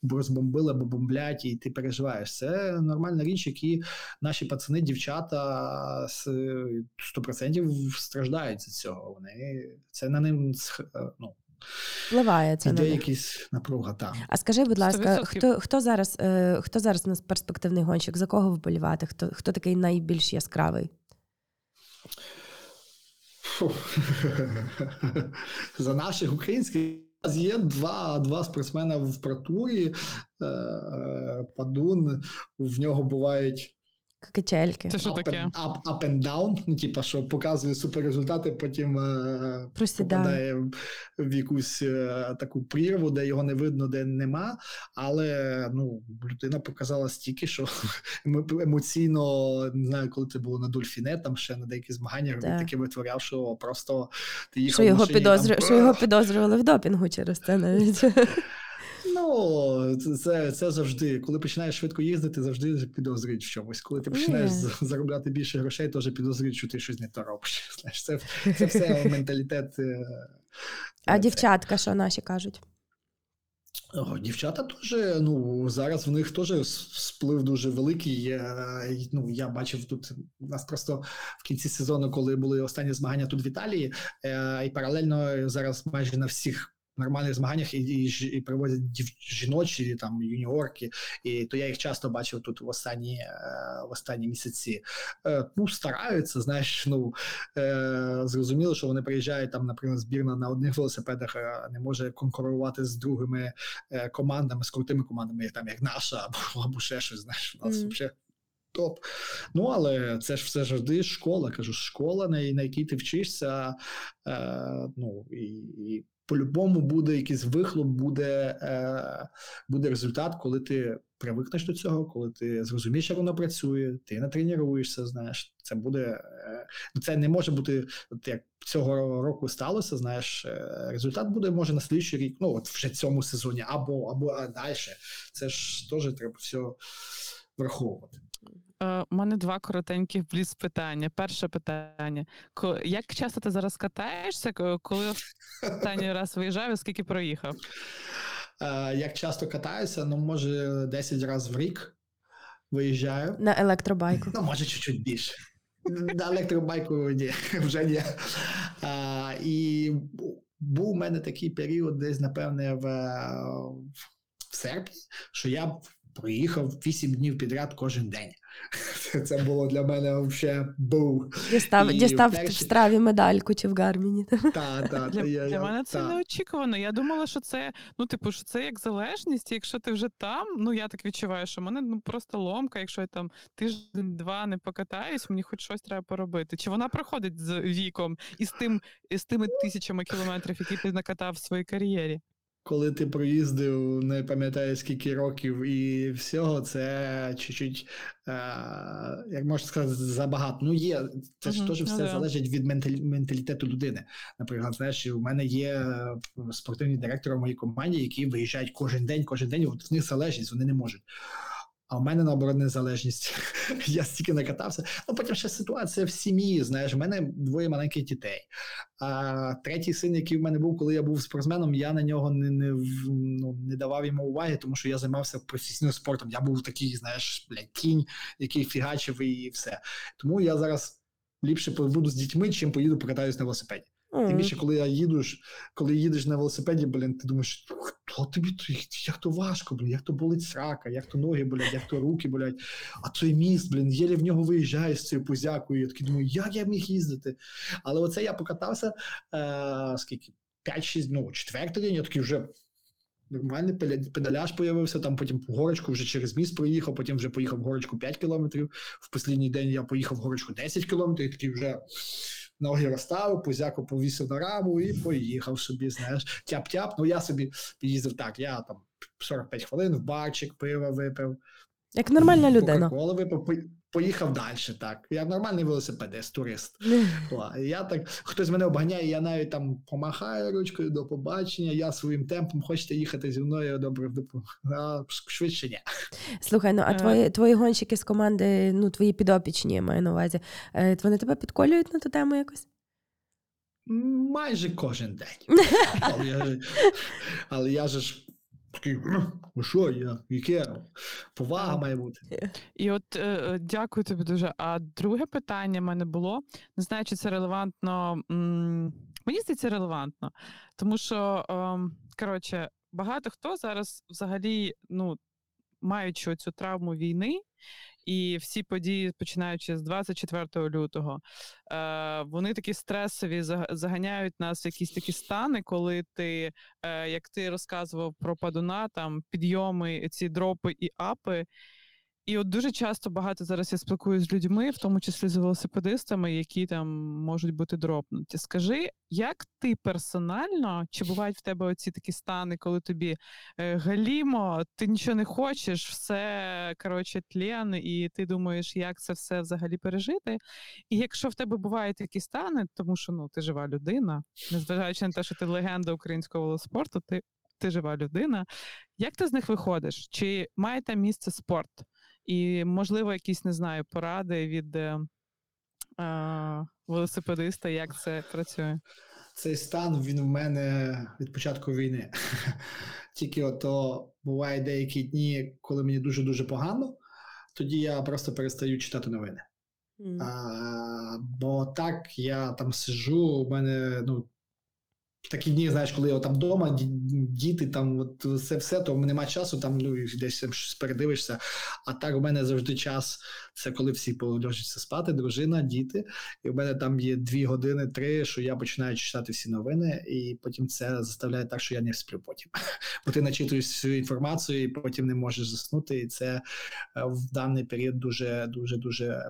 розбомбили або бомблять, і ти переживаєш. Це нормальна річ, які наші пацани, дівчата з 100% страждають з цього. Вони це на ним ну, Впливає це на іде них. напруга там. А скажи, будь ласка, 100%. хто, хто зараз е, хто зараз у нас перспективний гонщик? За кого вболівати? Хто, хто такий найбільш яскравий? За наших українських є два, два спортсмена в протурі. Е, е, Падун, в нього бувають Качельки. Це що up, таке? and, up, up and down, ну, типа, що показує суперрезультати, потім е, попадає в- в якусь е, таку прірву, де його не видно, де нема. Але ну, людина показала стільки, що емоційно не знаю, коли це було на Дольфіне, там ще на деяких змаганнях він Так. таке витворяв, що просто ти їхав Що його, машині, підозрю... там, що його підозрювали в допінгу через це навіть. Ну, це- це, завжди. Коли починаєш швидко їздити, завжди підозрюють в чомусь. Коли ти починаєш Ні. заробляти більше грошей, теж підозрюють, що ти щось не то робиш. Знаєш, це, це все менталітет. е, А е, дівчатка, що наші кажуть? О, Дівчата теж, ну зараз в них теж сплив дуже великий. Е, ну я бачив тут у нас просто в кінці сезону, коли були останні змагання тут в Італії, е, і паралельно зараз майже на всіх нормальних змаганнях і і, і приводять дів, жіночі там юніорки, і то я їх часто бачив тут в останні е, в останні місяці. Е, ну стараються, знаєш, ну е, зрозуміло, що вони приїжджають там, наприклад, збірна на одних велосипедах, не може конкурувати з другими командами, з крутими командами, як там як наша, або або ще щось. Знаєш, у нас mm. вже. Топ. Ну, але це ж все завжди школа. Кажу, школа, на, на якій ти вчишся. Е, ну, і, і по-любому буде якийсь вихлоп, буде е, буде результат, коли ти привикнеш до цього, коли ти зрозумієш, як воно працює, ти не тренуєшся, знаєш, це буде. Е, це не може бути, от як цього року сталося, знаєш, е, результат буде, може, на слідчий рік, ну от вже цьому сезоні, або або далі. Це ж теж треба все враховувати. У е, мене два коротеньких бліц питання. Перше питання: як часто ти зараз катаєшся, коли останній раз виїжджав і скільки проїхав? Е, як часто катаюся, ну може 10 разів в рік виїжджаю. На електробайку. Ну, може, чуть-чуть більше. На електробайку ні, вже ні. А, І був у мене такий період, десь, напевне, в, в серпні, що я проїхав 8 днів підряд кожен день. Це було для мене взагалі був. Дістав дістав перші... в страві медальку чи в Гарміні. Та, та, для я, для мене це та. неочікувано. Я думала, що це ну, типу, що це як залежність. Якщо ти вже там, ну я так відчуваю, що в мене ну просто ломка, якщо я там тиждень-два не покатаюсь, мені хоч щось треба поробити. Чи вона проходить з віком і з тим, і з тими тисячами кілометрів, які ти накатав в своїй кар'єрі? Коли ти проїздив, не пам'ятаю скільки років і всього, це чуть-чуть, е, як можна сказати, забагато. Ну, є, це ж теж все залежить від менталітету людини. Наприклад, знаєш, у мене є е, спортивні директори в моїй команді, які виїжджають кожен день, кожен день, от в них залежність, вони не можуть. А в мене наоборот незалежність. Я стільки накатався. Ну потім ще ситуація в сім'ї. Знаєш, в мене двоє маленьких дітей. А третій син, який в мене був, коли я був спортсменом, я на нього не не, ну, не давав йому уваги, тому що я займався професійним спортом. Я був такий, знаєш, блядь, кінь, який фігачив і все. Тому я зараз ліпше побуду з дітьми, чим поїду покатаюсь на велосипеді. Mm. Тим більше, коли я їду, коли їдеш на велосипеді, блін, ти думаєш, хто тобі як то важко, блін, як то болить срака, як то ноги болять, як то руки болять, а той міст, блін, єлі в нього виїжджає з цією позякою. Я такий думаю, як я міг їздити? Але оце я покатався е, скільки? 5-6, ну, четвертий день, я такий вже. Нормальний педаляж появився, там потім по горочку вже через міст проїхав, потім вже поїхав горочку 5 кілометрів. В останній день я поїхав горочку 10 кілометрів, і такий вже ноги розставив, позяку повісив на раму і поїхав собі, знаєш, тяп-тяп. Ну я собі під'їздив так, я там 45 хвилин в барчик, пива випив. Як нормальна людина. Випив, поїхав далі. Так. Я нормальний велосипедист, турист. я так, Хтось мене обганяє, я навіть там помахаю ручкою до побачення, я своїм темпом хочете їхати зі мною добре а швидше ні. Слухай, ну а е. твої твої гонщики з команди, ну твої підопічні, я маю на увазі, е, вони тебе підколюють на ту тему якось? Майже кожен день. Але я, але я ж такий, ну що я, яке повага має бути. І от е, дякую тобі дуже. А друге питання в мене було: не знаю, чи це релевантно. М- мені здається, релевантно, тому що е, коротше, багато хто зараз взагалі ну, маючи цю травму війни і всі події, починаючи з 24 лютого, е, вони такі стресові, заганяють нас в якісь такі стани, коли ти, е, як ти розказував про падуна, там підйоми, ці дропи і апи. І от дуже часто багато зараз я спілкуюся з людьми, в тому числі з велосипедистами, які там можуть бути дропнуті. Скажи, як ти персонально, чи бувають в тебе оці такі стани, коли тобі е, галімо, ти нічого не хочеш, все коротше тлен, і ти думаєш, як це все взагалі пережити? І якщо в тебе бувають такі стани, тому що ну ти жива людина, незважаючи на те, що ти легенда українського велоспорту, ти ти жива людина. Як ти з них виходиш? Чи має там місце спорт? І, можливо, якісь не знаю, поради від е, е, велосипедиста, як це працює. Цей стан він в мене від початку війни. Тільки ото буває деякі дні, коли мені дуже-дуже погано, тоді я просто перестаю читати новини. Мгм. А, бо так я там сижу, у мене ну, такі дні, знаєш, коли я там вдома, діти, там от все, все, то нема часу, там ну, десь щось передивишся. А так у мене завжди час, це коли всі положаться спати, дружина, діти. І в мене там є дві години, три, що я починаю читати всі новини, і потім це заставляє так, що я не сплю потім. Бо ти начитуєш всю інформацію, і потім не можеш заснути. І це е, в даний період дуже, дуже, дуже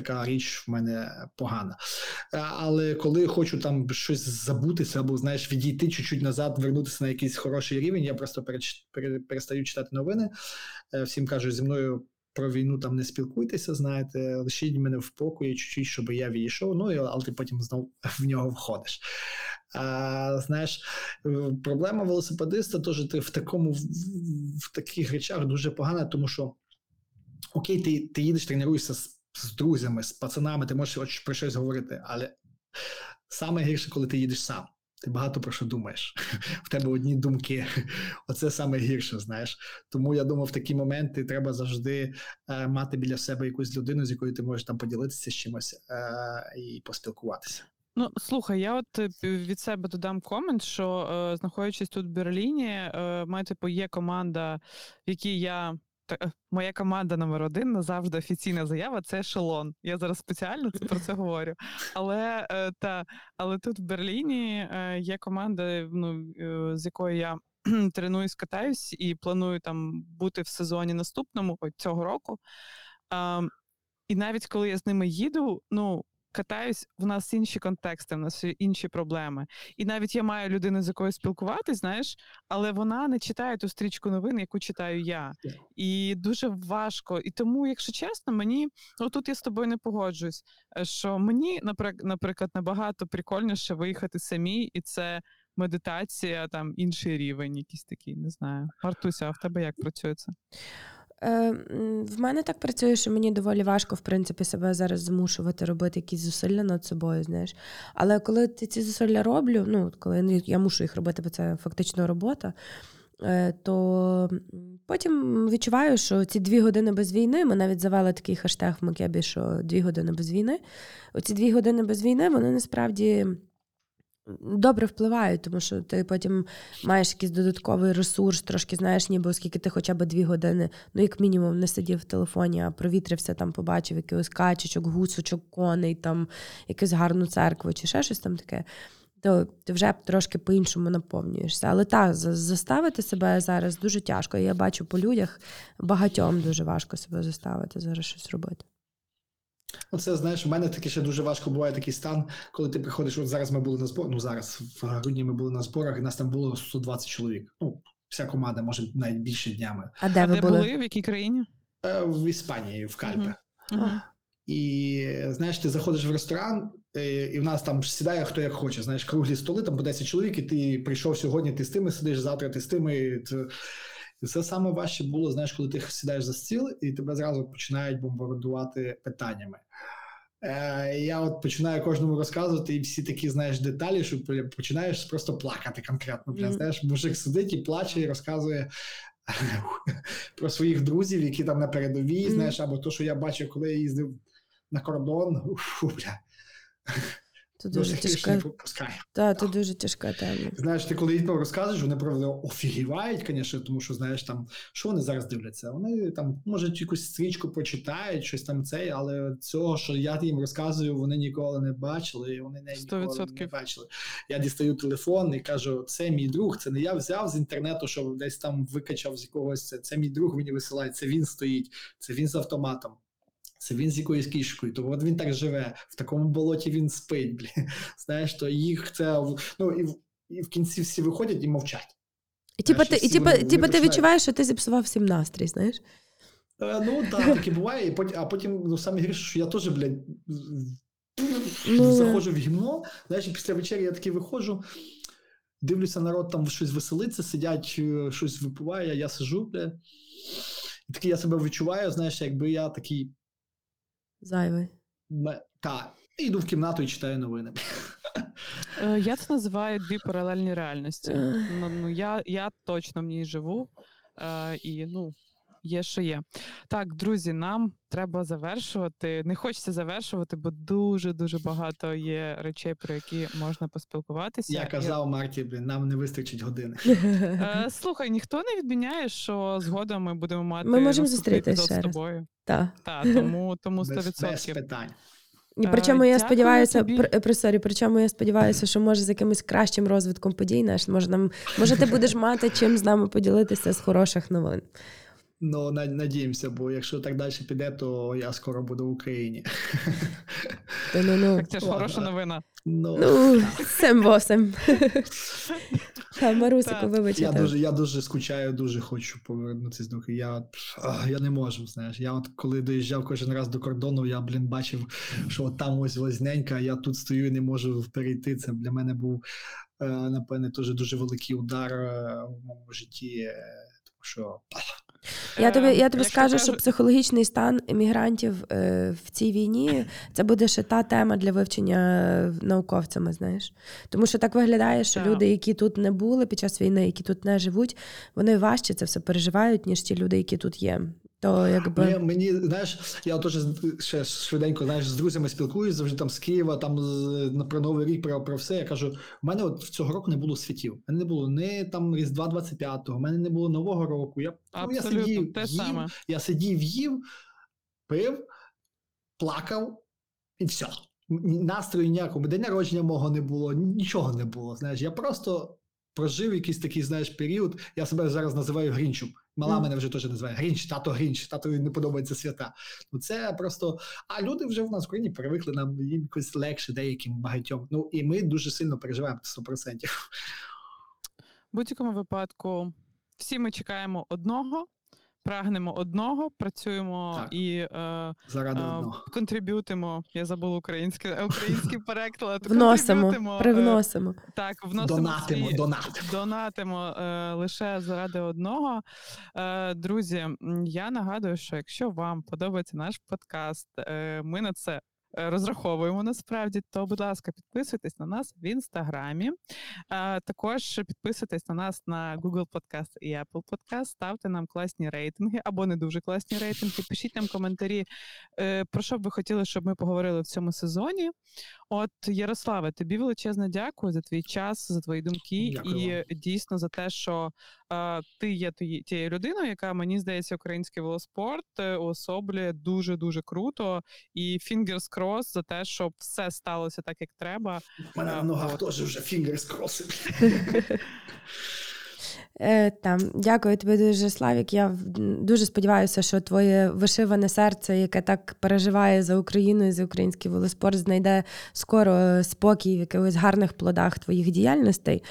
така річ в мене погана. Е, але коли хочу там щось забутися, або знаєш, відійти чуть-чуть назад, вернутися на якийсь хороший рівень, я просто перестаю читати новини. Е, всім кажу, зі мною. Про війну там не спілкуйтеся, знаєте, лишіть мене в покої, чуть-чуть, щоб я війшов. Ну але ти потім знов в нього входиш. А, Знаєш, е, проблема велосипедиста теж ти в такому в, таких речах дуже погана, тому що окей, ти ти їдеш, тренуєшся з друзями, з пацанами, ти можеш про щось говорити, але саме гірше, коли ти їдеш сам. Ти багато про що думаєш. В тебе одні думки. Оце саме гірше, знаєш. Тому я думаю, в такі моменти треба завжди е, мати біля себе якусь людину, з якою ти можеш там поділитися з чимось е, і поспілкуватися. Ну, слухай, я от е, від себе додам комент, що е, знаходячись тут в Берліні, е, має типу є команда, в якій я моя команда номер один назавжди офіційна заява це ешелон. Я зараз спеціально про це говорю. Але е, та, але тут в Берліні е, є команда, ну, з якою я тренуюсь, катаюсь і планую там бути в сезоні наступному цього року. І навіть коли я з ними їду, ну катаюсь, в нас інші контексти, в нас інші проблеми. І навіть я маю людину, з якою спілкуватись, знаєш, але вона не читає ту стрічку новин, яку читаю я. І дуже важко. І тому, якщо чесно, мені ну тут я з тобою не погоджуюсь. Е, що мені, наприклад, набагато прикольніше виїхати самі, і це. Медитація, там інший рівень, якийсь такий, не знаю. Мартуся, а в тебе як працює це? Е, В мене так працює, що мені доволі важко, в принципі, себе зараз змушувати робити якісь зусилля над собою, знаєш. Але коли ти ці зусилля роблю, ну, коли я мушу їх робити, бо це фактично робота, е, то потім відчуваю, що ці дві години без війни, ми навіть завели такий хештег в Макебі, що дві години без війни. Оці дві години без війни, вони насправді добре впливають, тому що ти потім маєш якийсь додатковий ресурс, трошки знаєш, ніби оскільки ти хоча б дві години, ну як мінімум, не сидів в телефоні, а провітрився, там побачив якихось качечок, гусочок, коней, там якусь гарну церкву чи ще щось там таке. То ти вже трошки по-іншому наповнюєшся. Але так, заставити себе зараз дуже тяжко. Я бачу по людях багатьом дуже важко себе заставити зараз щось робити. Ну, це знаєш, у мене таке ще дуже важко буває такий стан, коли ти приходиш. От зараз ми були на зборах. Ну зараз в грудні ми були на зборах, і нас там було 120 чоловік. Ну, вся команда, може, навіть більше днями. А де ви де були? були? В якій країні? Е, в Іспанії, в Кальпе. Uh-huh. І знаєш, ти заходиш в ресторан, е, і в нас там сідає хто як хоче. Знаєш, круглі столи, там по 10 чоловік, і ти прийшов сьогодні, ти з тими сидиш, завтра ти з тими. І і це саме важче було, знаєш, коли ти сідаєш за стіл, і тебе зразу починають бомбардувати питаннями. Е, Я от починаю кожному розказувати, і всі такі знаєш деталі, що починаєш просто плакати конкретно. Mm-hmm. Знаєш, мужик сидить і плаче, і розказує. Про своїх друзів, які там на передовій, mm-hmm. знаєш, або то, що я бачив, коли я їздив на кордон. Фу, бля. Це дуже тяжка. Так, це дуже тяжка тема. Знаєш, ти коли їм розказуєш, вони правда офігівають, звісно, тому що знаєш там, що вони зараз дивляться. Вони там, може, якусь стрічку почитають, щось там цей, але цього, що я їм розказую, вони ніколи не бачили, і вони не, ніколи не бачили. Я дістаю телефон і кажу: це мій друг, це не я взяв з інтернету, що десь там викачав з якогось це. Це мій друг мені висилає, це він стоїть, це він з автоматом. Це він з якоюсь кішкою, то от він так живе, в такому болоті він спить. Блін. Знаєш, то їх це ну і в, і в кінці всі виходять і мовчать. І типу ти, і, типу, типу, ти відчуваєш, що ти зіпсував всім настрій, знаєш? Е, ну так, таке буває, і потім, а потім ну, саме гірше, що я теж, блядь, ну, заходжу в гімно, знаєш, після вечері я таки виходжу, дивлюся, народ там щось веселиться, сидять, е, щось випиває, я сижу, блядь. І такий я себе відчуваю, знаєш, якби я такий Зайвий. Так. Йду в кімнату і читаю новини. Е, Я це називаю дві паралельні реальності. Ну, ну я, я точно в ній живу, е, і ну, є, що є. Так, друзі, нам треба завершувати. Не хочеться завершувати, бо дуже дуже багато є речей, про які можна поспілкуватися. Я І, казав Марті, блін, нам не вистачить години. е, слухай, ніхто не відміняє, що згодом ми будемо мати Ми можемо епізод з раз. тобою. Так. Та, тому, тому 100%. Без, без питань. І Е, причому я дякую сподіваюся, тобі. при, при sorry, причому я сподіваюся, що може з якимось кращим розвитком подій, наш може нам, може, ти будеш мати чим з нами поділитися з хороших новин. Ну, надіємося, бо якщо так далі піде, то я скоро буду в Україні. Ну, ну, Так це ж Ладно. хороша новина. Ну, ну, сем восем. Та, Марусику, вибачте. Я дуже, я дуже скучаю, дуже хочу повернутися до Я, я не можу, знаєш. Я от коли доїжджав кожен раз до кордону, я, блін, бачив, що от там ось возненька, я тут стою і не можу перейти. Це для мене був, е, напевне, дуже дуже великий удар е, в моєму житті. е, Тому що Я тобі, я тобі скажу, що психологічний стан емігрантів е, в цій війні це буде ще та тема для вивчення е, науковцями, знаєш. Тому що так виглядає, що Так. люди, які тут не були під час війни, які тут не живуть, вони важче це все переживають, ніж ті люди, які тут є. То якби Мені, мені знаєш, я теж ще швиденько знаєш, з друзями спілкуюсь, завжди там з Києва, там з, про Новий рік, про, про все. Я кажу: в мене от цього року не було світів. У мене не було ні там Різдва 25-го, в мене не було Нового року. Я, ну, я сидів, те їв, саме. я сидів, їв, пив, плакав і все. Настрою ніякого, день народження мого не було, нічого не було. Знаєш, я просто прожив якийсь такий, знаєш, період. Я себе зараз називаю Грінчем. Мала мене вже теж називає Грінч, тато Грінч, тато не подобається свята. Ну це просто. А люди вже в нас в Україні привикли нам їм якось легше деяким багатьом. Ну і ми дуже сильно переживаємо 100%. В будь-якому випадку всі ми чекаємо одного, прагнемо одного, працюємо Так. і е, Заради е, одного. контриб'ютимо. Я забула українське, е, український переклад. вносимо, привносимо. е, привносимо. Так, вносимо Донатимо, свій- донатимо. донатимо е, лише заради одного. Е, друзі, я нагадую, що якщо вам подобається наш подкаст, е, ми на це. Е, Розраховуємо насправді, то, будь ласка, підписуйтесь на нас в інстаграмі. Також підписуйтесь на нас на Google Podcast і Apple Podcast, ставте нам класні рейтинги або не дуже класні рейтинги. Пишіть нам коментарі, е, про що б ви хотіли, щоб ми поговорили в цьому сезоні. От, Ярославе, тобі величезне дякую за твій час, за твої думки Дякую і дійсно за те, що е, ти є тією людиною, яка мені здається, український велоспорт е, уособлює дуже дуже круто. І fingers crossed за те, щоб все сталося так, як треба. У мене А, на ногах теж вже фінгерс кроси. Е, там, дякую тобі дуже, Славік. Я дуже сподіваюся, що твоє вишиване серце, яке так переживає за Україну і за український велоспорт, знайде скоро е, спокій в якихось гарних плодах твоїх діяльностей.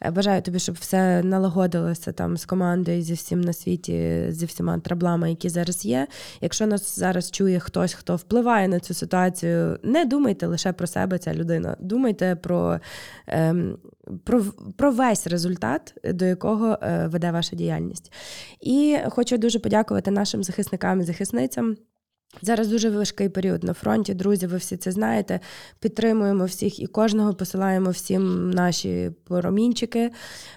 Е, Бажаю тобі, щоб все налагодилося там з командою зі всім на світі, зі всіма траблами, які зараз є. Якщо нас зараз чує хтось, хто впливає на цю ситуацію, не думайте лише про себе, ця людина. Думайте про, ем, про, про весь результат, до якого е, веде ваша діяльність. І хочу дуже подякувати нашим захисникам і захисницям. Зараз дуже важкий період на фронті. Друзі, ви всі це знаєте. Підтримуємо всіх і кожного посилаємо всім наші промінчики.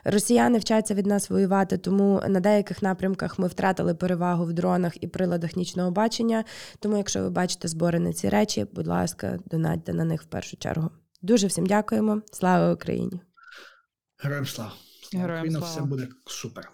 Росіяни вчаться від нас воювати, тому на деяких напрямках ми втратили перевагу в дронах і приладах нічного бачення. Тому, якщо ви бачите збори на ці речі, будь ласка, донатьте на них в першу чергу. Дуже всім дякуємо. Слава Україні! Героям слава. Героям слава. все буде супер.